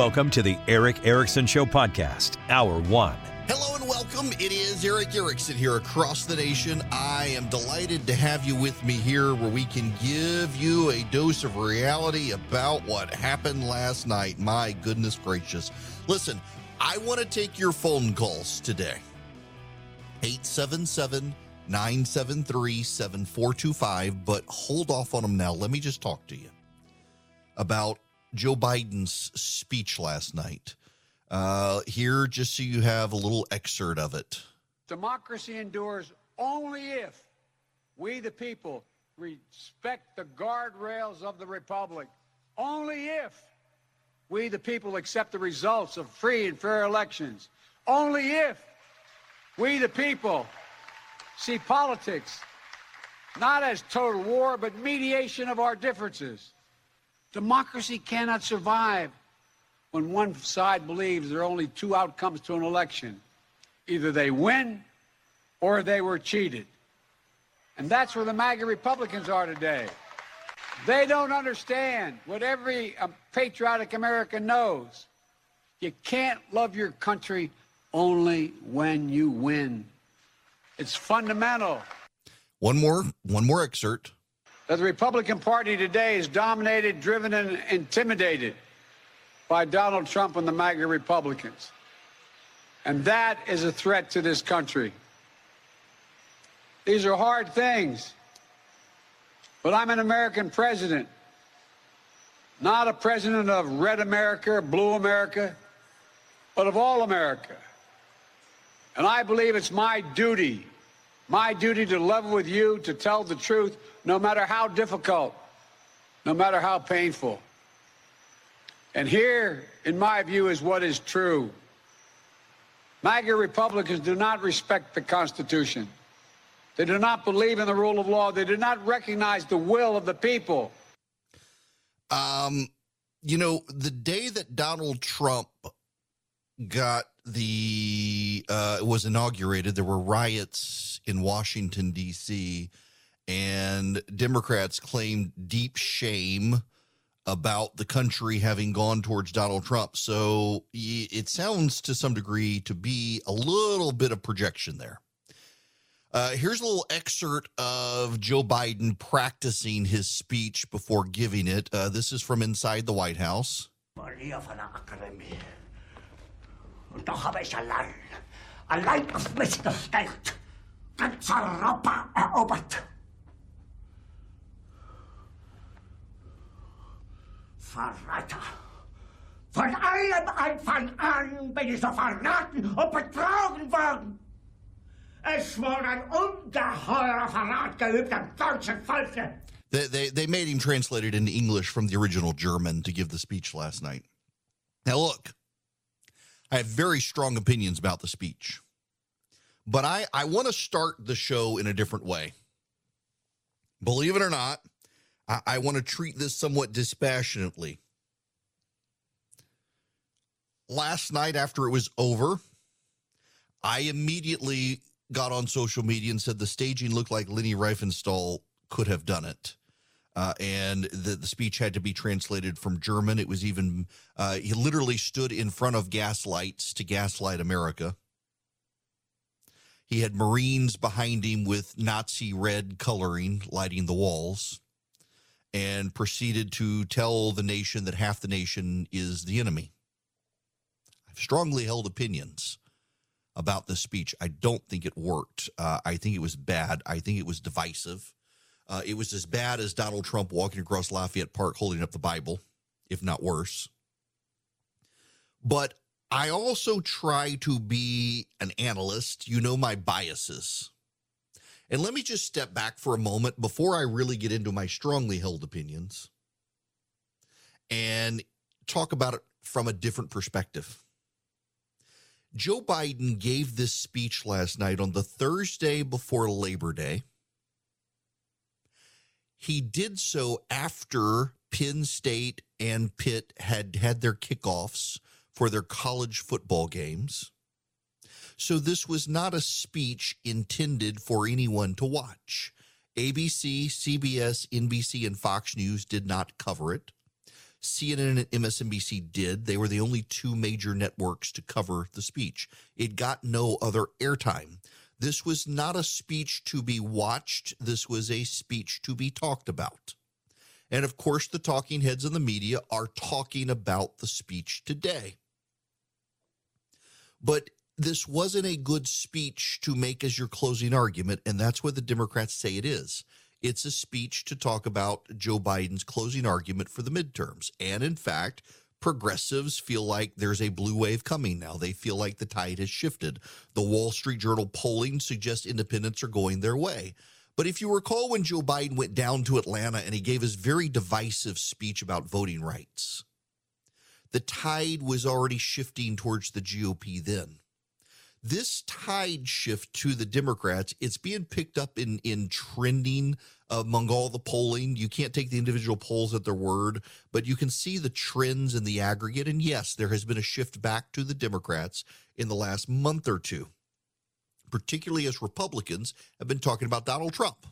Welcome to the Erick Erickson Show podcast, Hour One. Hello and welcome. It is Erick Erickson here across the nation. I am delighted to have you with me here where we can give you a dose of reality about what happened last night. My goodness gracious. Listen, I want to take your phone calls today. 877 973 7425, but hold off on them now. Let me just talk to you about Joe Biden's speech last night. Uh, here, just so you have a little excerpt of it. Democracy endures only if we, the people, respect the guardrails of the republic. Only if we, the people, accept the results of free and fair elections. Only if we, the people, see politics not as total war, but mediation of our differences. Democracy cannot survive when one side believes there are only two outcomes to an election either they win or they were cheated. And that's where the MAGA Republicans are today. They don't understand what every uh, patriotic American knows. You can't love your country only when you win. It's fundamental. One more, one more excerpt. That the Republican Party today is dominated, driven, and intimidated by Donald Trump and the MAGA Republicans. And that is a threat to this country. These are hard things. But I'm an American president, not a president of red America, blue America, but of all America. And I believe it's my duty, my duty to level with you, to tell the truth, no matter how difficult, no matter how painful. And here, in my view, is what is true. MAGA Republicans do not respect the Constitution. They do not believe in the rule of law. They do not recognize the will of the people. Um, you know, the day that Donald Trump got the uh was inaugurated, there were riots in Washington D.C. and Democrats claimed deep shame about the country having gone towards Donald Trump. So it sounds to some degree to be a little bit of projection there. Uh, here's a little excerpt of Joe Biden practicing his speech before giving it. Uh, this is from inside the White House. Und doch habe ich allein, allein auf mich gestellt, erobert. Verräter! Von allem Anfang an bin ich so verraten und betrogen worden. Es wurde ein ungeheurer Verrat geübt am deutschen Volke. They, they, they made him translate it into English from the original German to give the speech last night. Now, look, I have very strong opinions about the speech, but I, I want to start the show in a different way. Believe it or not, I, I want to treat this somewhat dispassionately. Last night, after it was over, I immediately got on social media and said the staging looked like Leni Riefenstahl could have done it. Uh, and the, the speech had to be translated from German. It was even, uh, he literally stood in front of gaslights to gaslight America. He had Marines behind him with Nazi red coloring lighting the walls and proceeded to tell the nation that half the nation is the enemy. I've strongly held opinions about this speech. I don't think it worked. Uh, I think it was bad. I think it was divisive. Uh, it was as bad as Donald Trump walking across Lafayette Park holding up the Bible, if not worse. But I also try to be an analyst. You know my biases. And let me just step back for a moment before I really get into my strongly held opinions and talk about it from a different perspective. Joe Biden gave this speech last night on the Thursday before Labor Day. He did so after Penn State and Pitt had had their kickoffs for their college football games. So this was not a speech intended for anyone to watch. ABC, CBS, NBC, and Fox News did not cover it. CNN and MSNBC did. They were the only two major networks to cover the speech. It got no other airtime. This was not a speech to be watched, this was a speech to be talked about. And of course, the talking heads in the media are talking about the speech today. But this wasn't a good speech to make as your closing argument, and that's what the Democrats say it is. It's a speech to talk about Joe Biden's closing argument for the midterms. And in fact, progressives feel like there's a blue wave coming now. They feel like the tide has shifted. The Wall Street Journal polling suggests independents are going their way. But if you recall when Joe Biden went down to Atlanta and he gave his very divisive speech about voting rights, the tide was already shifting towards the GOP then this tide shift to the Democrats, it's being picked up in in trending among all the polling. You can't take the individual polls at their word, but you can see the trends in the aggregate. And yes, there has been a shift back to the Democrats in the last month or two, particularly as Republicans have been talking about Donald Trump.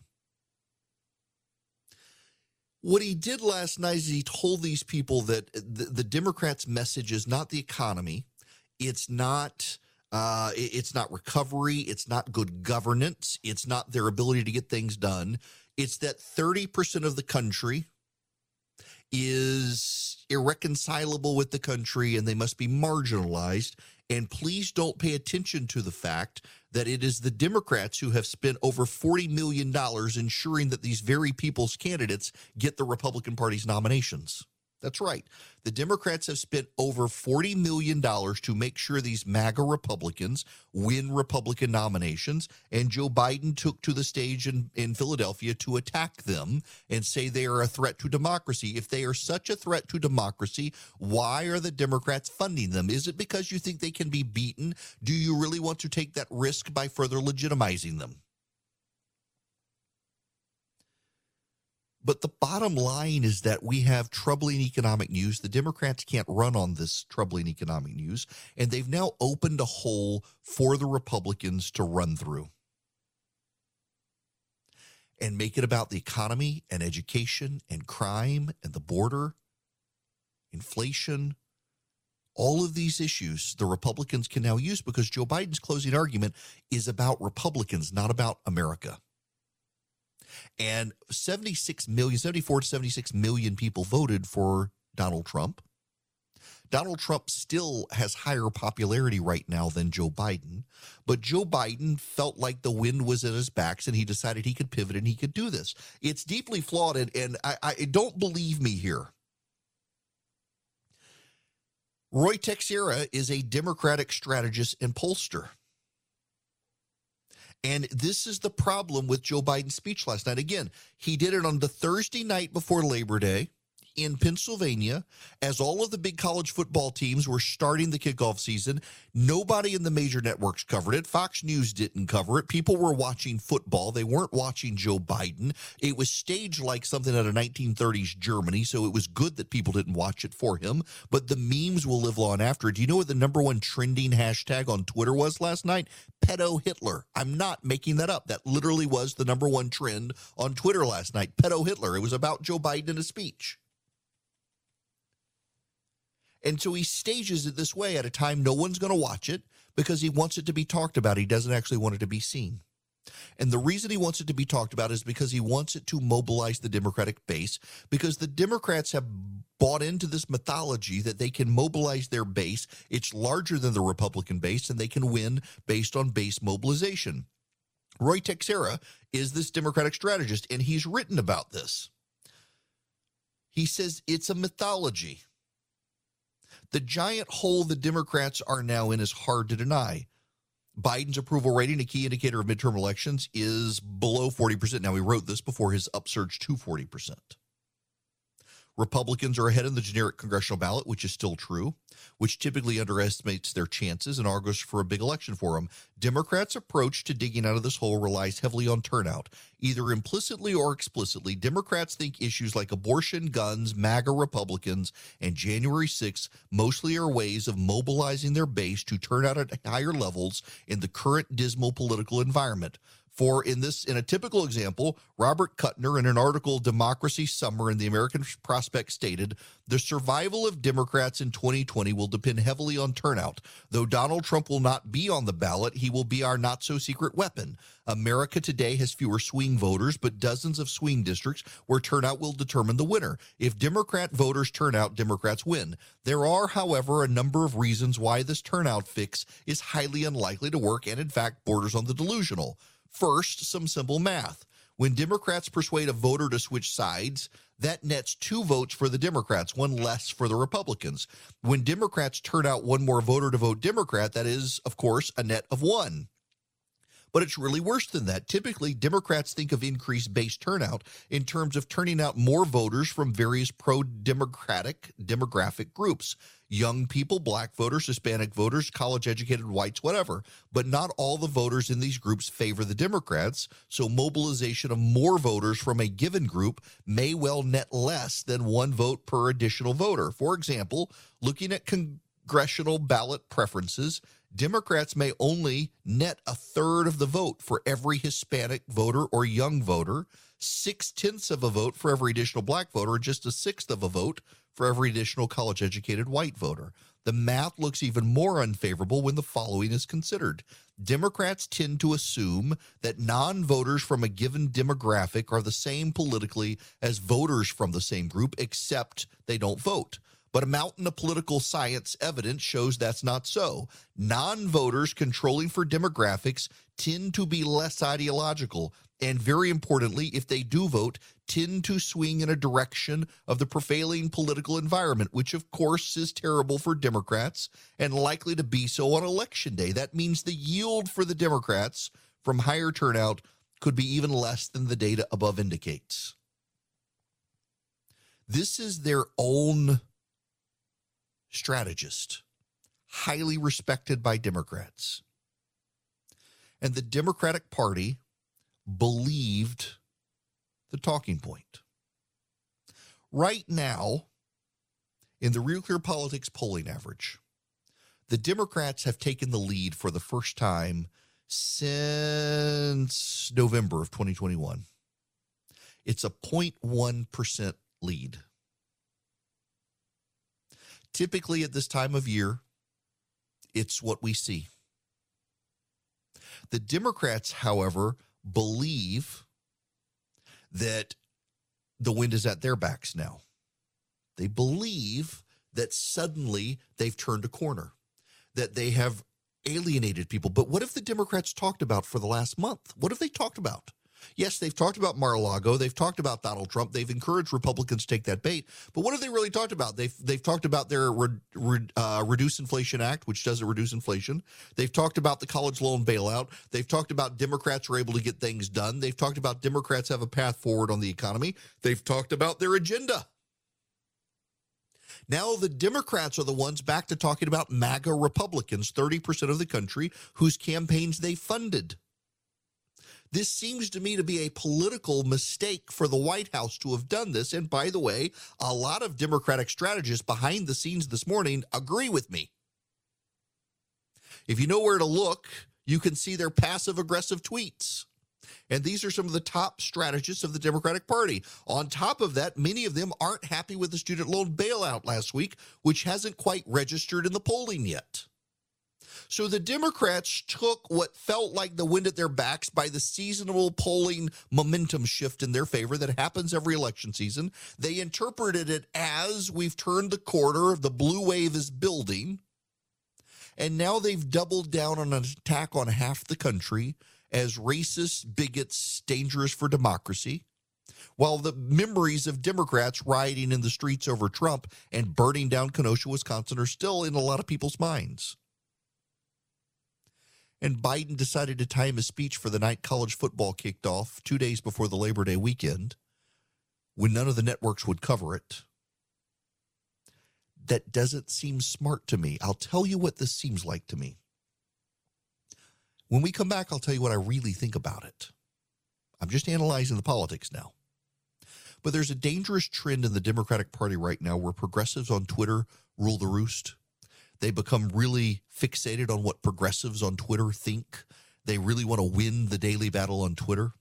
What he did last night is he told these people that the, the Democrats' message is not the economy, it's not uh, it's not recovery. It's not good governance. It's not their ability to get things done. It's that 30% of the country is irreconcilable with the country and they must be marginalized. And please don't pay attention to the fact that it is the Democrats who have spent over $40 million ensuring that these very people's candidates get the Republican Party's nominations. That's right. The Democrats have spent over $40 million to make sure these MAGA Republicans win Republican nominations. And Joe Biden took to the stage in, in Philadelphia to attack them and say they are a threat to democracy. If they are such a threat to democracy, why are the Democrats funding them? Is it because you think they can be beaten? Do you really want to take that risk by further legitimizing them? But the bottom line is that we have troubling economic news. The Democrats can't run on this troubling economic news, and they've now opened a hole for the Republicans to run through and make it about the economy and education and crime and the border, inflation. All of these issues the Republicans can now use because Joe Biden's closing argument is about Republicans, not about America and 76 million, 74 to 76 million people voted for Donald Trump. Donald Trump still has higher popularity right now than Joe Biden, but Joe Biden felt like the wind was at his backs and he decided he could pivot and he could do this. It's deeply flawed, and, and I, I don't believe me here. Roy Teixeira is a Democratic strategist and pollster. And this is the problem with Joe Biden's speech last night. Again, he did it on the Thursday night before Labor Day in Pennsylvania as all of the big college football teams were starting the kickoff season. Nobody in the major networks covered it. Fox News didn't cover it. People were watching football. They weren't watching Joe Biden. It was staged like something out of 1930s Germany, so it was good that people didn't watch it for him. But the memes will live long after. Do you know what the number one trending hashtag on Twitter was last night? Pedo Hitler. I'm not making that up. That literally was the number one trend on Twitter last night. Pedo Hitler. It was about Joe Biden in a speech. And so he stages it this way at a time no one's going to watch it because he wants it to be talked about. He doesn't actually want it to be seen. And the reason he wants it to be talked about is because he wants it to mobilize the Democratic base, because the Democrats have bought into this mythology that they can mobilize their base. It's larger than the Republican base, and they can win based on base mobilization. Roy Teixeira is this Democratic strategist, and he's written about this. He says it's a mythology. The giant hole the Democrats are now in is hard to deny. Biden's approval rating, a key indicator of midterm elections, is below 40%. Now, he wrote this before his upsurge to 40%. Republicans are ahead in the generic congressional ballot, which is still true, which typically underestimates their chances and argues for a big election for them. Democrats' approach to digging out of this hole relies heavily on turnout. Either implicitly or explicitly, Democrats think issues like abortion, guns, MAGA Republicans, and January 6th mostly are ways of mobilizing their base to turn out at higher levels in the current dismal political environment. For in this, in a typical example, Robert Kuttner, in an article "Democracy Summer" in the American Prospect, stated, "The survival of Democrats in 2020 will depend heavily on turnout. Though Donald Trump will not be on the ballot, he will be our not-so-secret weapon. America today has fewer swing voters, but dozens of swing districts where turnout will determine the winner. If Democrat voters turn out, Democrats win. There are, however, a number of reasons why this turnout fix is highly unlikely to work, and in fact borders on the delusional." First, some simple math. When Democrats persuade a voter to switch sides, that nets two votes for the Democrats, one less for the Republicans. When Democrats turn out one more voter to vote Democrat, that is, of course, a net of one. But it's really worse than that. Typically, Democrats think of increased base turnout in terms of turning out more voters from various pro democratic demographic groups young people, black voters, Hispanic voters, college educated whites, whatever. But not all the voters in these groups favor the Democrats. So mobilization of more voters from a given group may well net less than one vote per additional voter. For example, looking at congressional ballot preferences, Democrats may only net a third of the vote for every Hispanic voter or young voter, six tenths of a vote for every additional black voter, and just a sixth of a vote for every additional college educated white voter. The math looks even more unfavorable when the following is considered. Democrats tend to assume that non voters from a given demographic are the same politically as voters from the same group, except they don't vote. But a mountain of political science evidence shows that's not so. Non voters controlling for demographics tend to be less ideological. And very importantly, if they do vote, tend to swing in a direction of the prevailing political environment, which of course is terrible for Democrats and likely to be so on election day. That means the yield for the Democrats from higher turnout could be even less than the data above indicates. This is their own strategist, highly respected by Democrats. And the Democratic Party believed the talking point. Right now, in the Real Clear Politics polling average, the Democrats have taken the lead for the first time since November of 2021. It's a 0.1% lead. Typically, at this time of year, it's what we see. The Democrats, however, believe that the wind is at their backs now. They believe that suddenly they've turned a corner, that they have alienated people. But what have the Democrats talked about for the last month? What have they talked about? Yes, they've talked about Mar-a-Lago. They've talked about Donald Trump. They've encouraged Republicans to take that bait. But what have they really talked about? They've they've talked about their re, re, uh, Reduce Inflation Act, which doesn't reduce inflation. They've talked about the college loan bailout. They've talked about Democrats are able to get things done. They've talked about Democrats have a path forward on the economy. They've talked about their agenda. Now the Democrats are the ones back to talking about MAGA Republicans, 30% of the country, whose campaigns they funded. This seems to me to be a political mistake for the White House to have done this. And by the way, a lot of Democratic strategists behind the scenes this morning agree with me. If you know where to look, you can see their passive aggressive tweets. And these are some of the top strategists of the Democratic Party. On top of that, many of them aren't happy with the student loan bailout last week, which hasn't quite registered in the polling yet. So the Democrats took what felt like the wind at their backs by the seasonal polling momentum shift in their favor that happens every election season. They interpreted it as we've turned the corner, of the blue wave is building. And now they've doubled down on an attack on half the country as racist, bigots, dangerous for democracy while the memories of Democrats rioting in the streets over Trump and burning down Kenosha, Wisconsin are still in a lot of people's minds and Biden decided to time his speech for the night college football kicked off two days before the Labor Day weekend when none of the networks would cover it. That doesn't seem smart to me. I'll tell you what this seems like to me. When we come back, I'll tell you what I really think about it. I'm just analyzing the politics now. But there's a dangerous trend in the Democratic Party right now where progressives on Twitter rule the roost. They become really fixated on what progressives on Twitter think. They really want to win the daily battle on Twitter.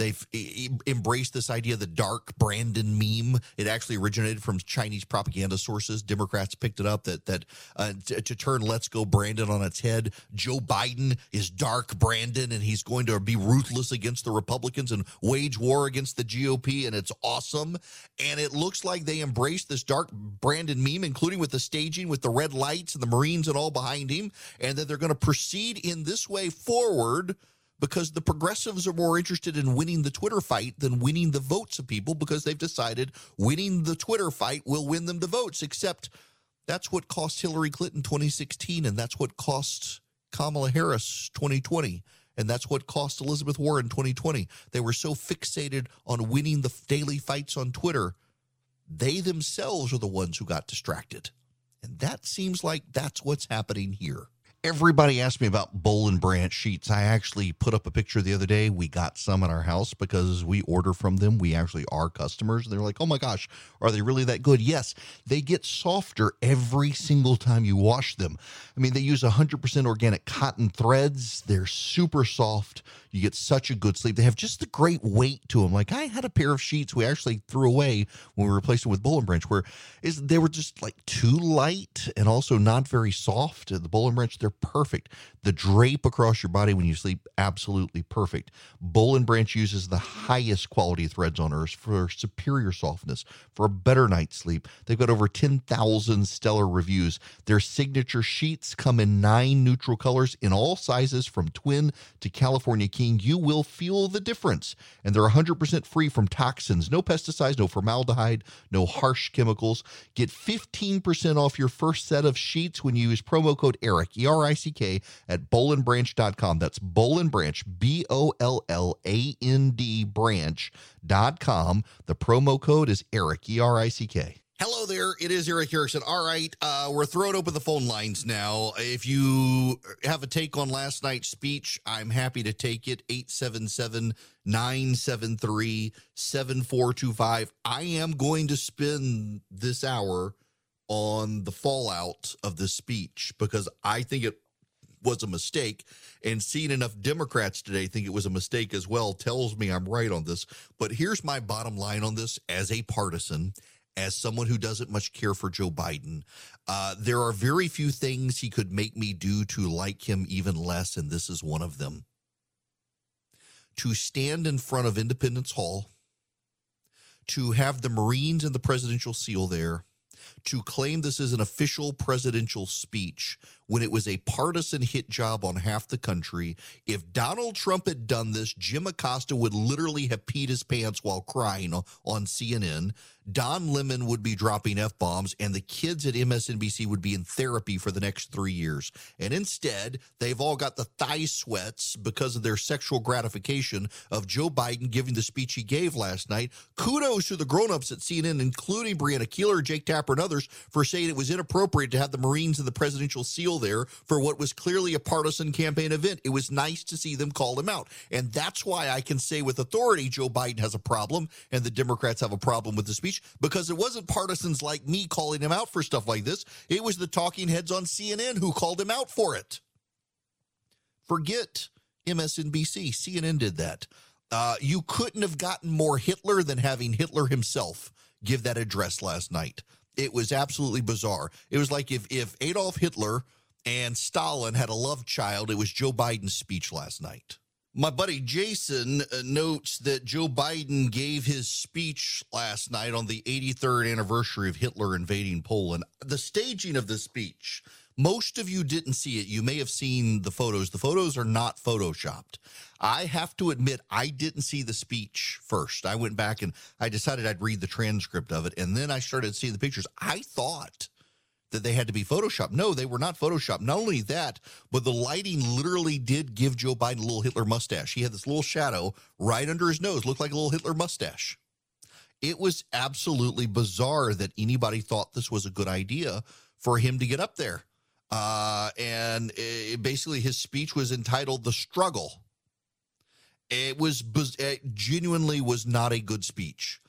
They've e- embraced this idea of the dark Brandon meme. It actually originated from Chinese propaganda sources. Democrats picked it up that that uh, to, to turn "Let's Go Brandon" on its head. Joe Biden is dark Brandon, and he's going to be ruthless against the Republicans and wage war against the GOP, and it's awesome. And it looks like they embraced this dark Brandon meme, including with the staging, with the red lights and the Marines and all behind him, and that they're going to proceed in this way forward because the progressives are more interested in winning the Twitter fight than winning the votes of people because they've decided winning the Twitter fight will win them the votes. Except that's what cost Hillary Clinton 2016, and that's what cost Kamala Harris 2020. And that's what cost Elizabeth Warren 2020. They were so fixated on winning the daily fights on Twitter, they themselves are the ones who got distracted. And that seems like that's what's happening here. Everybody asked me about Boll and Branch sheets. I actually put up a picture the other day. We got some in our house because we order from them. We actually are customers. They're like, oh my gosh, are they really that good? Yes, they get softer every single time you wash them. I mean, they use 100% organic cotton threads. They're super soft. You get such a good sleep. They have just the great weight to them. Like I had a pair of sheets we actually threw away when we replaced them with Boll and Branch, where is they were just like too light and also not very soft. The Boll and Branch, they're perfect. The drape across your body when you sleep, absolutely perfect. Boll and Branch uses the highest quality threads on earth for superior softness, for a better night's sleep. They've got over 10,000 stellar reviews. Their signature sheets come in nine neutral colors in all sizes from twin to California King. You will feel the difference. And they're 100% free from toxins, no pesticides, no formaldehyde, no harsh chemicals. Get 15% off your first set of sheets when you use promo code ERIC, E R I C K, at bollandbranch.com. That's Boll and Branch, B O L L A N D branch.com. The promo code is ERIC, E R I C K. Hello there. It is Erick Erickson. All right. Uh, we're throwing open the phone lines now. If you have a take on last night's speech, I'm happy to take it. 877 973 7425. I am going to spend this hour on the fallout of this speech because I think it was a mistake. And seeing enough Democrats today think it was a mistake as well tells me I'm right on this. But here's my bottom line on this as a partisan as someone who doesn't much care for Joe Biden, uh, there are very few things he could make me do to like him even less, and this is one of them. To stand in front of Independence Hall, to have the Marines and the presidential seal there, to claim this is an official presidential speech when it was a partisan hit job on half the country. If Donald Trump had done this, Jim Acosta would literally have peed his pants while crying on CNN. Don Lemon would be dropping F bombs, and the kids at MSNBC would be in therapy for the next three years. And instead, they've all got the thigh sweats because of their sexual gratification of Joe Biden giving the speech he gave last night. Kudos to the grown-ups at CNN, including Brianna Keilar, Jake Tapper, and others, for saying it was inappropriate to have the Marines and the presidential seal there for what was clearly a partisan campaign event. It was nice to see them call him out. And that's why I can say with authority Joe Biden has a problem and the Democrats have a problem with the speech because it wasn't partisans like me calling him out for stuff like this. It was the talking heads on CNN who called him out for it. Forget MSNBC. CNN did that. Uh, you couldn't have gotten more Hitler than having Hitler himself give that address last night. It was absolutely bizarre. It was like if if Adolf Hitler and Stalin had a love child, it was Joe Biden's speech last night. My buddy Jason uh, notes that Joe Biden gave his speech last night on the 83rd anniversary of Hitler invading Poland. The staging of the speech, most of you didn't see it. You may have seen the photos. The photos are not photoshopped. I have to admit, I didn't see the speech first. I went back and I decided I'd read the transcript of it. And then I started seeing the pictures. I thought that they had to be photoshopped. No, they were not photoshopped. Not only that, but the lighting literally did give Joe Biden a little Hitler mustache. He had this little shadow right under his nose, looked like a little Hitler mustache. It was absolutely bizarre that anybody thought this was a good idea for him to get up there. Uh, and it, basically, his speech was entitled "The Struggle." It was it genuinely was not a good speech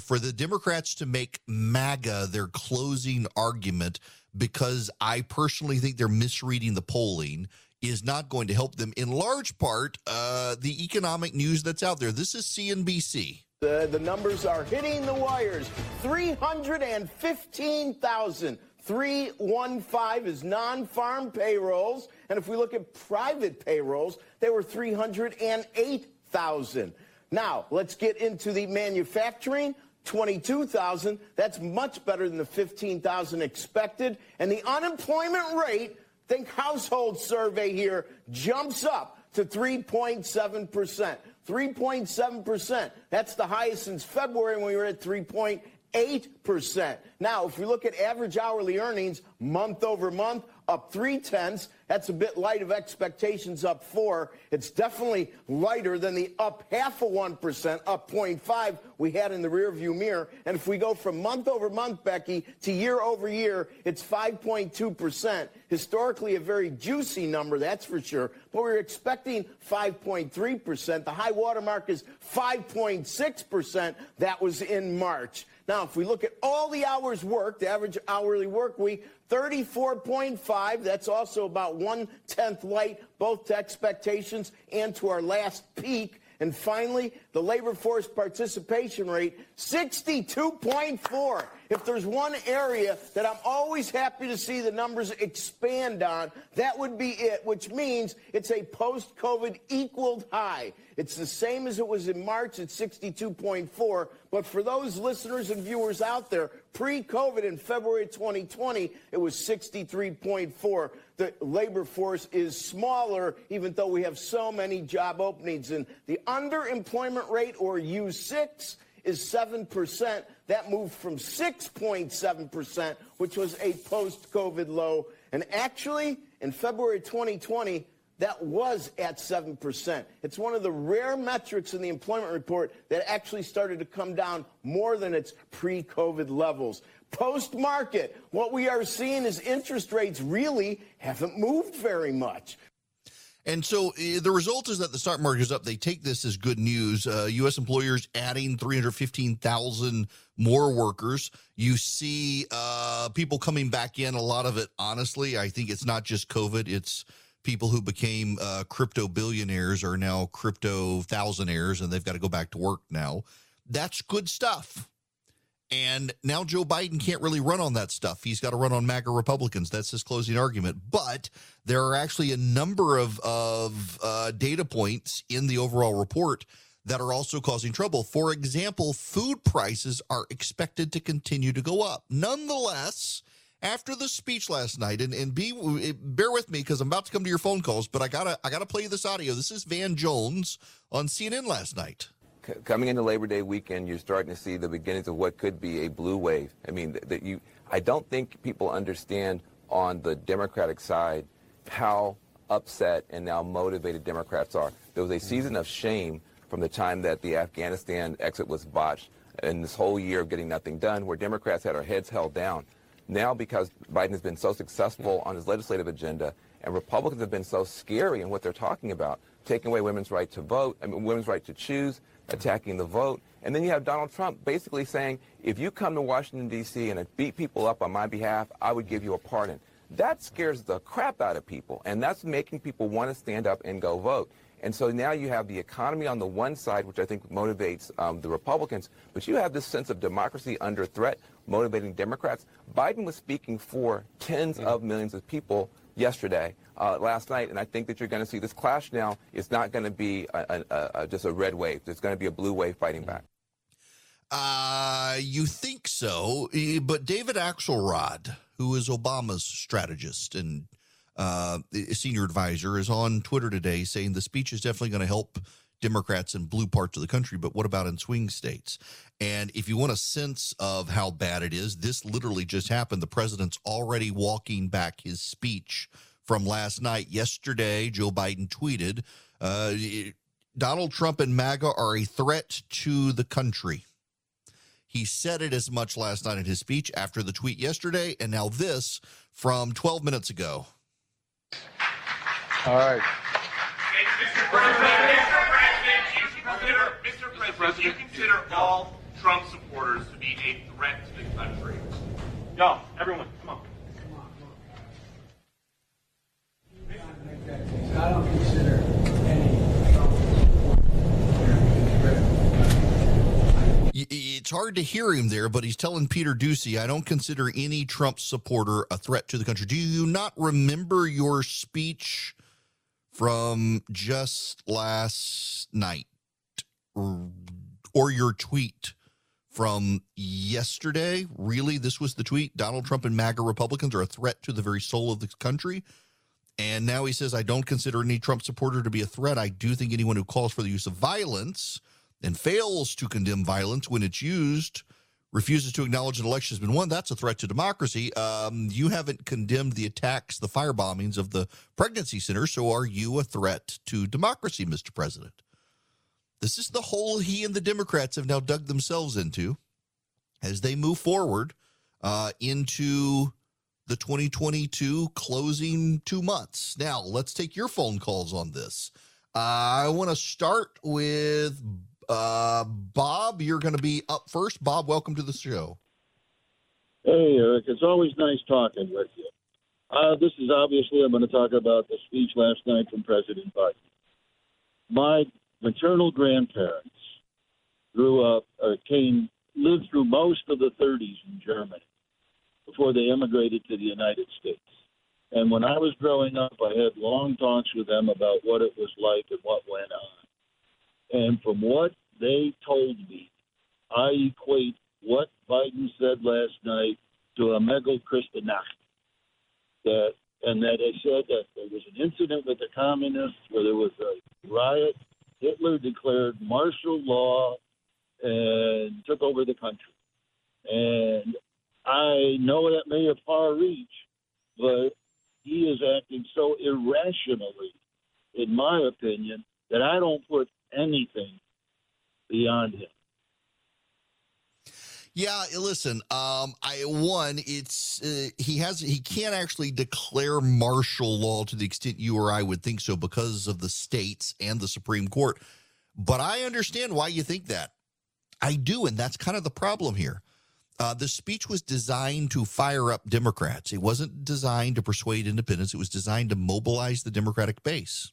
for the Democrats to make MAGA their closing argument because I personally think they're misreading the polling is not going to help them in large part uh, the economic news that's out there. This is CNBC. The, the numbers are hitting the wires 315,000. 315 is non farm payrolls. And if we look at private payrolls, they were 308,000. Now, let's get into the manufacturing. 22,000. That's much better than the 15,000 expected. And the unemployment rate, think household survey here, jumps up to 3.7%. 3.7%. That's the highest since February when we were at 3.8%. Now, if we look at average hourly earnings month over month, up three tenths. That's a bit light of expectations, up four. It's definitely lighter than the up half of 1%, up 0.5 we had in the rearview mirror. And if we go from month over month, Becky, to year over year, it's 5.2%. Historically, a very juicy number, that's for sure. But we are expecting 5.3%. The high water mark is 5.6%. That was in March. Now, if we look at all the hours worked, the average hourly work week, 34.5. That's also about one tenth light, both to expectations and to our last peak. And finally, the labor force participation rate, 62.4. If there's one area that I'm always happy to see the numbers expand on, that would be it, which means it's a post COVID equaled high. It's the same as it was in March at 62.4. But for those listeners and viewers out there, pre COVID in February 2020, it was 63.4. The labor force is smaller, even though we have so many job openings. And the underemployment rate, or U6, is 7%. That moved from 6.7%, which was a post COVID low. And actually, in February 2020, that was at 7%. It's one of the rare metrics in the employment report that actually started to come down more than its pre COVID levels. Post market, what we are seeing is interest rates really haven't moved very much. And so uh, the result is that the stock market is up. They take this as good news. Uh, U.S. employers adding 315,000 more workers. You see uh, people coming back in. A lot of it, honestly, I think it's not just COVID. It's people who became uh, crypto billionaires are now crypto thousandaires, and they've got to go back to work now. That's good stuff. And now Joe Biden can't really run on that stuff. He's got to run on MAGA Republicans. That's his closing argument. But there are actually a number of, of uh, data points in the overall report that are also causing trouble. For example, food prices are expected to continue to go up. Nonetheless, after the speech last night, and, and be bear with me because I'm about to come to your phone calls, but I gotta I gotta play this audio. This is Van Jones on CNN last night coming into Labor Day weekend, you're starting to see the beginnings of what could be a blue wave. I mean, that you, I don't think people understand on the Democratic side how upset and now motivated Democrats are. There was a mm-hmm. season of shame from the time that the Afghanistan exit was botched and this whole year of getting nothing done, where Democrats had our heads held down. Now, because Biden has been so successful on his legislative agenda and Republicans have been so scary in what they're talking about, taking away women's right to vote, I mean, women's right to choose, attacking the vote. And then you have Donald Trump basically saying, if you come to Washington, D.C. and beat people up on my behalf, I would give you a pardon. That scares the crap out of people, and that's making people want to stand up and go vote. And so now you have the economy on the one side, which I think motivates um, the Republicans, but you have this sense of democracy under threat motivating Democrats. Biden was speaking for tens of millions of people yesterday, uh, last night, and I think that you're going to see this clash now. It's not going to be a, a, a, just a red wave. There's going to be a blue wave fighting back. Uh, you think so, but David Axelrod, who is Obama's strategist and uh, senior advisor, is on Twitter today saying the speech is definitely going to help Democrats in blue parts of the country, but what about in swing states? And if you want a sense of how bad it is, this literally just happened. The president's already walking back his speech from last night. Yesterday, Joe Biden tweeted uh, Donald Trump and MAGA are a threat to the country. He said it as much last night in his speech after the tweet yesterday, and now this from 12 minutes ago. All right. President? Do you consider no. all Trump supporters to be a threat to the country? Yo, everyone, come on. Come on. I don't consider any It's hard to hear him there, but he's telling Peter Doocy, I don't consider any Trump supporter a threat to the country. Do you not remember your speech from just last night? Or, your tweet from yesterday? Really, this was the tweet Donald Trump and MAGA Republicans are a threat to the very soul of the country. And now he says, I don't consider any Trump supporter to be a threat. I do think anyone who calls for the use of violence and fails to condemn violence when it's used, refuses to acknowledge an election has been won, that's a threat to democracy. Um, you haven't condemned the attacks, the firebombings of the pregnancy center, so are you a threat to democracy, Mr. President? This is the hole he and the Democrats have now dug themselves into as they move forward uh, into the 2022 closing two months. Now, let's take your phone calls on this. Uh, I want to start with uh, Bob. You're going to be up first. Bob, welcome to the show. Hey, Eric. It's always nice talking with you. Uh, this is obviously, I'm going to talk about the speech last night from President Biden. My maternal grandparents grew up, or came, lived through most of the 30s in Germany before they immigrated to the United States. And when I was growing up, I had long talks with them about what it was like and what went on. And from what they told me, I equate what Biden said last night to a Megel Kristallnacht. That and that they said that there was an incident with the communists where there was a riot. Hitler declared martial law and took over the country. And I know that may have far reach, but he is acting so irrationally, in my opinion, that I don't put anything beyond him. Yeah, listen. Um, I one, it's uh, he has he can't actually declare martial law to the extent you or I would think so because of the states and the Supreme Court. But I understand why you think that. I do, and that's kind of the problem here. Uh, the speech was designed to fire up Democrats. It wasn't designed to persuade independents. It was designed to mobilize the Democratic base.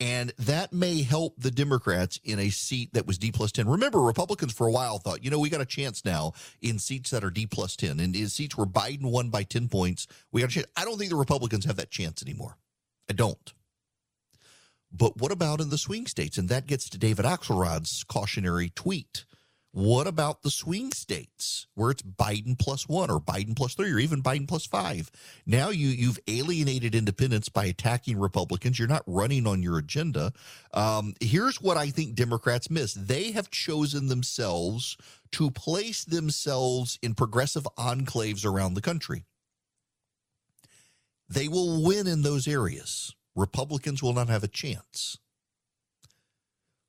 And that may help the Democrats in a seat that was D plus 10. Remember, Republicans for a while thought, you know, we got a chance now in seats that are D plus 10. And in seats where Biden won by 10 points, we got a chance. I don't think the Republicans have that chance anymore. I don't. But what about in the swing states? And that gets to David Axelrod's cautionary tweet what about the swing states where it's Biden plus one or Biden plus three or even Biden plus five? Now you you've alienated independents by attacking Republicans. You're not running on your agenda. Um, here's what I think Democrats miss: they have chosen themselves to place themselves in progressive enclaves around the country. They will win in those areas. Republicans will not have a chance.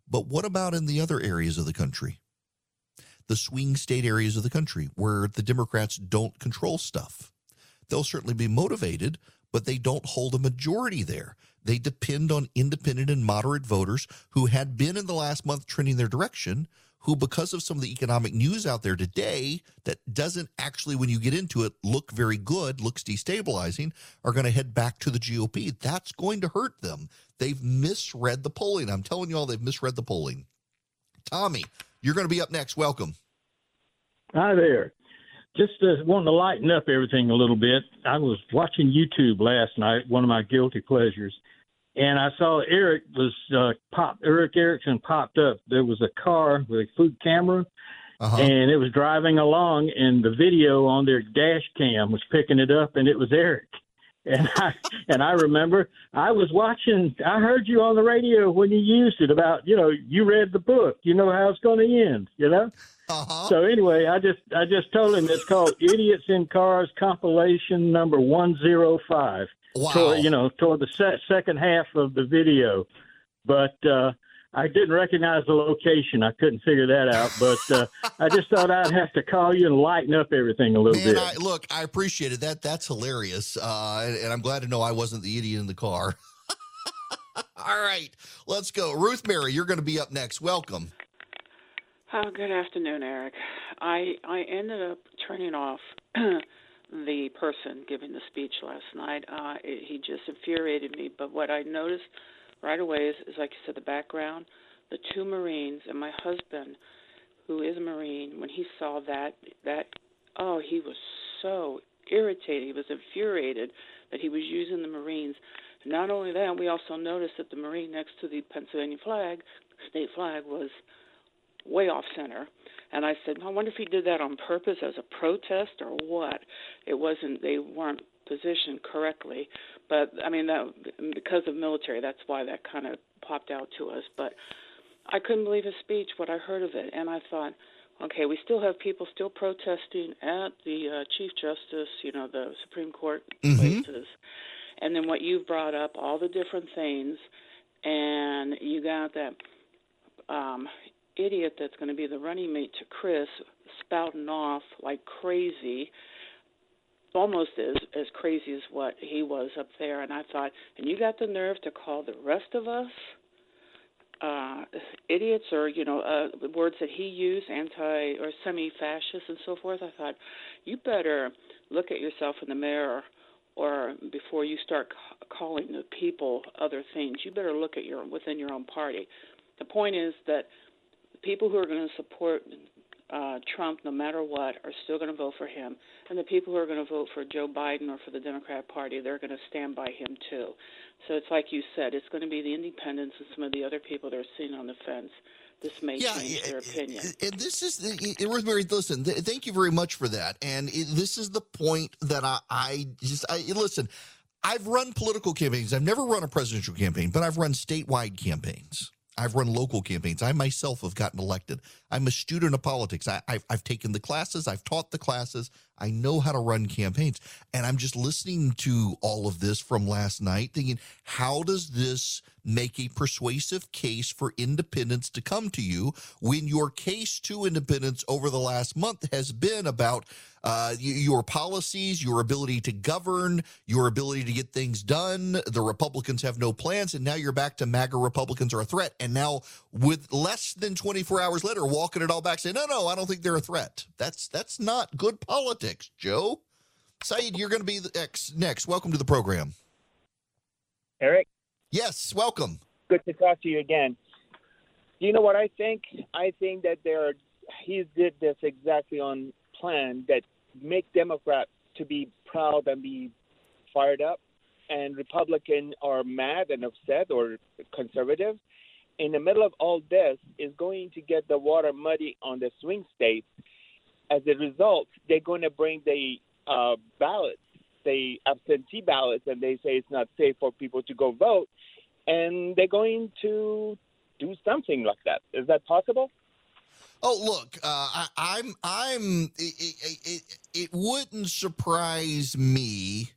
But what about in the other areas of the country? The swing state areas of the country where the Democrats don't control stuff. They'll certainly be motivated, but they don't hold a majority there. They depend on independent and moderate voters who had been in the last month trending their direction, who, because of some of the economic news out there today that doesn't actually, when you get into it, look very good, looks destabilizing, are going to head back to the GOP. That's going to hurt them. They've misread the polling. I'm telling you all, they've misread the polling. Tommy, you're going to be up next. Welcome. Hi there. Just uh, wanting to lighten up everything a little bit. I was watching YouTube last night, one of my guilty pleasures, and I saw Eric was uh, pop. Erick Erickson popped up. There was a car with a food camera, uh-huh. and it was driving along, and the video on their dash cam was picking it up, and it was Eric. And I and I remember I was watching. I heard you on the radio when you used it about you know you read the book. You know how it's going to end. You know. Uh-huh. So anyway, I just I just told him it's called "Idiots in Cars" compilation number one zero five. Wow. Toward, you know, toward the se- second half of the video, but uh, I didn't recognize the location. I couldn't figure that out, but uh, I just thought I'd have to call you and lighten up everything a little Man, bit. I, look, I appreciate it. That that's hilarious, uh, and, and I'm glad to know I wasn't the idiot in the car. All right, let's go. Ruth Mary, you're going to be up next. Welcome. Oh, good afternoon, Eric. I I ended up turning off the person giving the speech last night. Uh, it, he just infuriated me. But what I noticed right away is, is, like you said, the background, the two Marines, and my husband who is a Marine, when he saw that that oh, he was so irritated. He was infuriated that he was using the Marines. Not only that, we also noticed that the Marine next to the Pennsylvania flag, state flag, was way off center. And I said, I wonder if he did that on purpose as a protest or what. It wasn't. They weren't positioned correctly. But I mean, that because of military, that's why that kind of popped out to us. But I couldn't believe his speech, what I heard of it, and I thought, okay, we still have people still protesting at the uh, Chief Justice, you know, the Supreme Court Mhm. places, and then what you've brought up, all the different things, and you got that um, idiot that's going to be the running mate to Chris spouting off like crazy, almost as as crazy as what he was up there. And I thought, and you got the nerve to call the rest of us uh, idiots or you know uh, words that he used, anti or semi-fascist and so forth. I thought, you better look at yourself in the mirror. Or before you start c- calling the people other things, you better look at your within your own party. The point is that people who are going to support uh, Trump, no matter what, are still going to vote for him, and the people who are going to vote for Joe Biden or for the Democrat Party, they're going to stand by him too. So it's like you said, it's going to be the independents and some of the other people that are sitting on the fence. This may Yeah, change their opinion. And this is, Rosemary, listen, th- thank you very much for that. And it, this is the point that I, I just, I listen, I've run political campaigns. I've never run a presidential campaign, but I've run statewide campaigns. I've run local campaigns. I myself have gotten elected. I'm a student of politics. I, I've, I've taken the classes, I've taught the classes. I know how to run campaigns. And I'm just listening to all of this from last night, thinking, how does this make a persuasive case for independents to come to you when your case to independents over the last month has been about uh, your policies, your ability to govern, your ability to get things done. The Republicans have no plans, and now you're back to MAGA Republicans are a threat. And now, with less than 24 hours later, walking it all back, saying, "No, no, I don't think they're a threat." That's that's not good politics, Joe. Saeed, you're going to be the ex next. Welcome to the program. Erick? Yes, welcome. Good to talk to you again. You know what I think? I think that there are, he did this exactly on plan that make Democrats to be proud and be fired up and Republican are mad and upset or conservative. In the middle of all this is going to get the water muddy on the swing states. As a result, they're going to bring the uh, ballots, the absentee ballots, and they say it's not safe for people to go vote and they're going to do something like that. Is that possible? Oh, look, uh, I, I'm, I'm. It, it, it, it wouldn't surprise me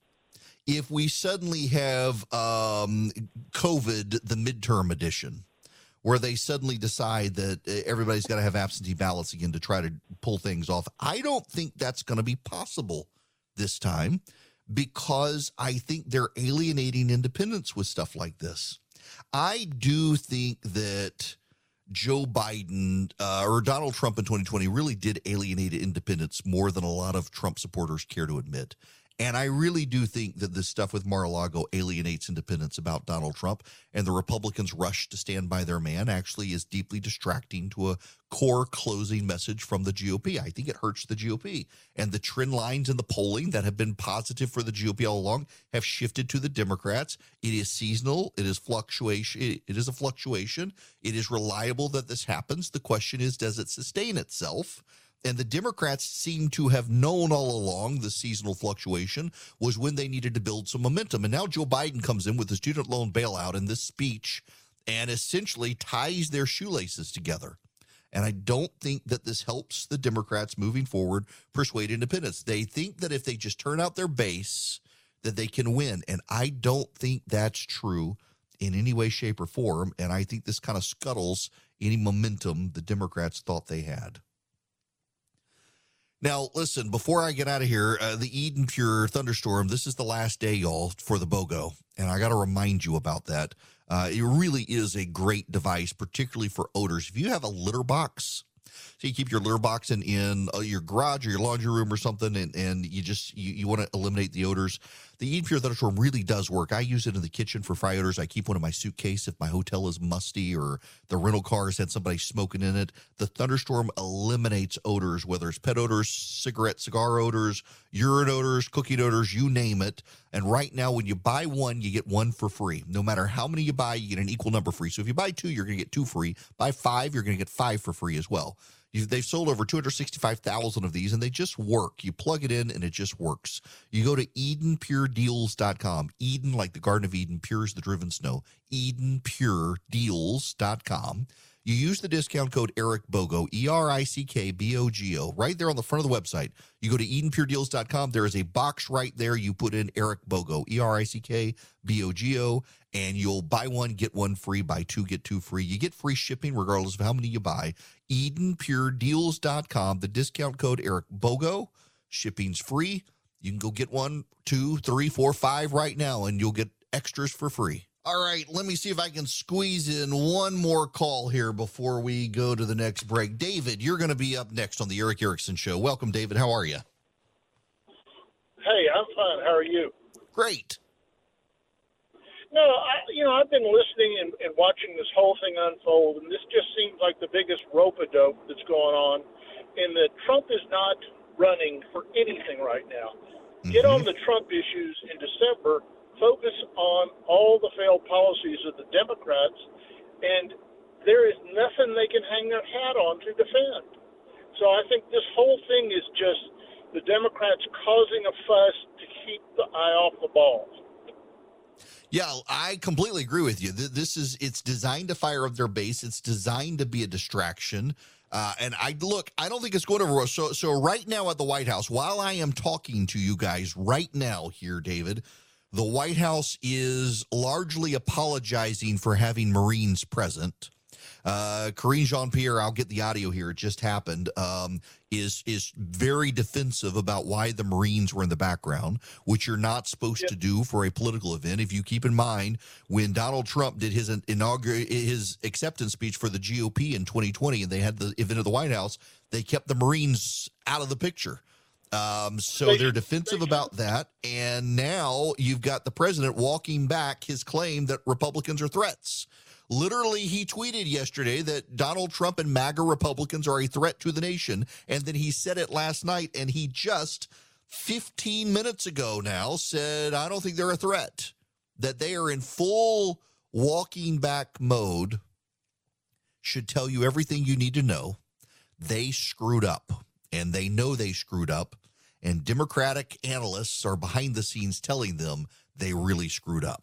if we suddenly have um, COVID, the midterm edition, where they suddenly decide that uh, everybody's got to have absentee ballots again to try to pull things off. I don't think that's going to be possible this time because I think they're alienating independents with stuff like this. I do think that Joe Biden uh, or Donald Trump in 2020 really did alienate independents more than a lot of Trump supporters care to admit. And I really do think that this stuff with Mar-a-Lago alienates independents about Donald Trump, and the Republicans' rush to stand by their man actually is deeply distracting to a core closing message from the GOP. I think it hurts the GOP, and the trend lines in the polling that have been positive for the GOP all along have shifted to the Democrats. It is seasonal. It is fluctuation. It is a fluctuation. It is reliable that this happens. The question is, does it sustain itself? And the Democrats seem to have known all along the seasonal fluctuation was when they needed to build some momentum. And now Joe Biden comes in with the student loan bailout and this speech and essentially ties their shoelaces together. And I don't think that this helps the Democrats moving forward persuade independents. They think that if they just turn out their base, that they can win. And I don't think that's true in any way, shape, or form. And I think this kind of scuttles any momentum the Democrats thought they had. Now, listen, before I get out of here, uh, the Eden Pure thunderstorm, this is the last day, y'all, for the BOGO. And I got to remind you about that. Uh, it really is a great device, particularly for odors. If you have a litter box, So you keep your litter box in, in uh, your garage or your laundry room or something, and, and you just you, you want to eliminate the odors. The Pure Thunderstorm really does work. I use it in the kitchen for fry odors. I keep one in my suitcase if my hotel is musty or the rental car has had somebody smoking in it. The Thunderstorm eliminates odors, whether it's pet odors, cigarette, cigar odors, urine odors, cooking odors, you name it. And right now, when you buy one, you get one for free. No matter how many you buy, you get an equal number free. So if you buy two, you're going to get two free. Buy five, you're going to get five for free as well. You, they've sold over 265,000 of these and they just work. You plug it in and it just works. You go to EdenPureDeals.com. Eden, like the Garden of Eden, pure as the driven snow. EdenPureDeals.com. You use the discount code Erick Bogo, E R I C K B O G O, right there on the front of the website. You go to EdenPureDeals.com. There is a box right there. You put in Erick Bogo, E R I C K B O G O, and you'll buy one, get one free, buy two, get two free. You get free shipping regardless of how many you buy. EdenPureDeals.com. The discount code Erick Bogo. Shipping's free. You can go get one, two, three, four, five right now, and you'll get extras for free. All right, let me see if I can squeeze in one more call here before we go to the next break. David, you're going to be up next on the Erick Erickson Show. Welcome, David. How are you? Hey, I'm fine. How are you? Great. No, I, you know, I've been listening and, and watching this whole thing unfold, and this just seems like the biggest rope a dope that's going on. In that Trump is not running for anything right now. Get mm-hmm. on the Trump issues in December. Focus on all the failed policies of the Democrats, and there is nothing they can hang their hat on to defend. So I think this whole thing is just the Democrats causing a fuss to keep the eye off the ball. Yeah, I completely agree with you. This is it's designed to fire up their base. It's designed to be a distraction. Uh, and I look, I don't think it's going well. So, so right now at the White House, while I am talking to you guys right now here, David, the White House is largely apologizing for having Marines present. Uh, Karine Jean Pierre, I'll get the audio here. It just happened. Um, is is very defensive about why the Marines were in the background, which you're not supposed to do for a political event. If you keep in mind when Donald Trump did his inaugural his acceptance speech for the GOP in 2020, and they had the event at the White House, they kept the Marines out of the picture. Um, so they're defensive about that. And now you've got the president walking back his claim that Republicans are threats. Literally, he tweeted yesterday that Donald Trump and MAGA Republicans are a threat to the nation. And then he said it last night, and he just 15 minutes ago now said, I don't think they're a threat, that they are in full walking back mode. Should tell you everything you need to know. They screwed up, and they know they screwed up. And Democratic analysts are behind the scenes telling them they really screwed up.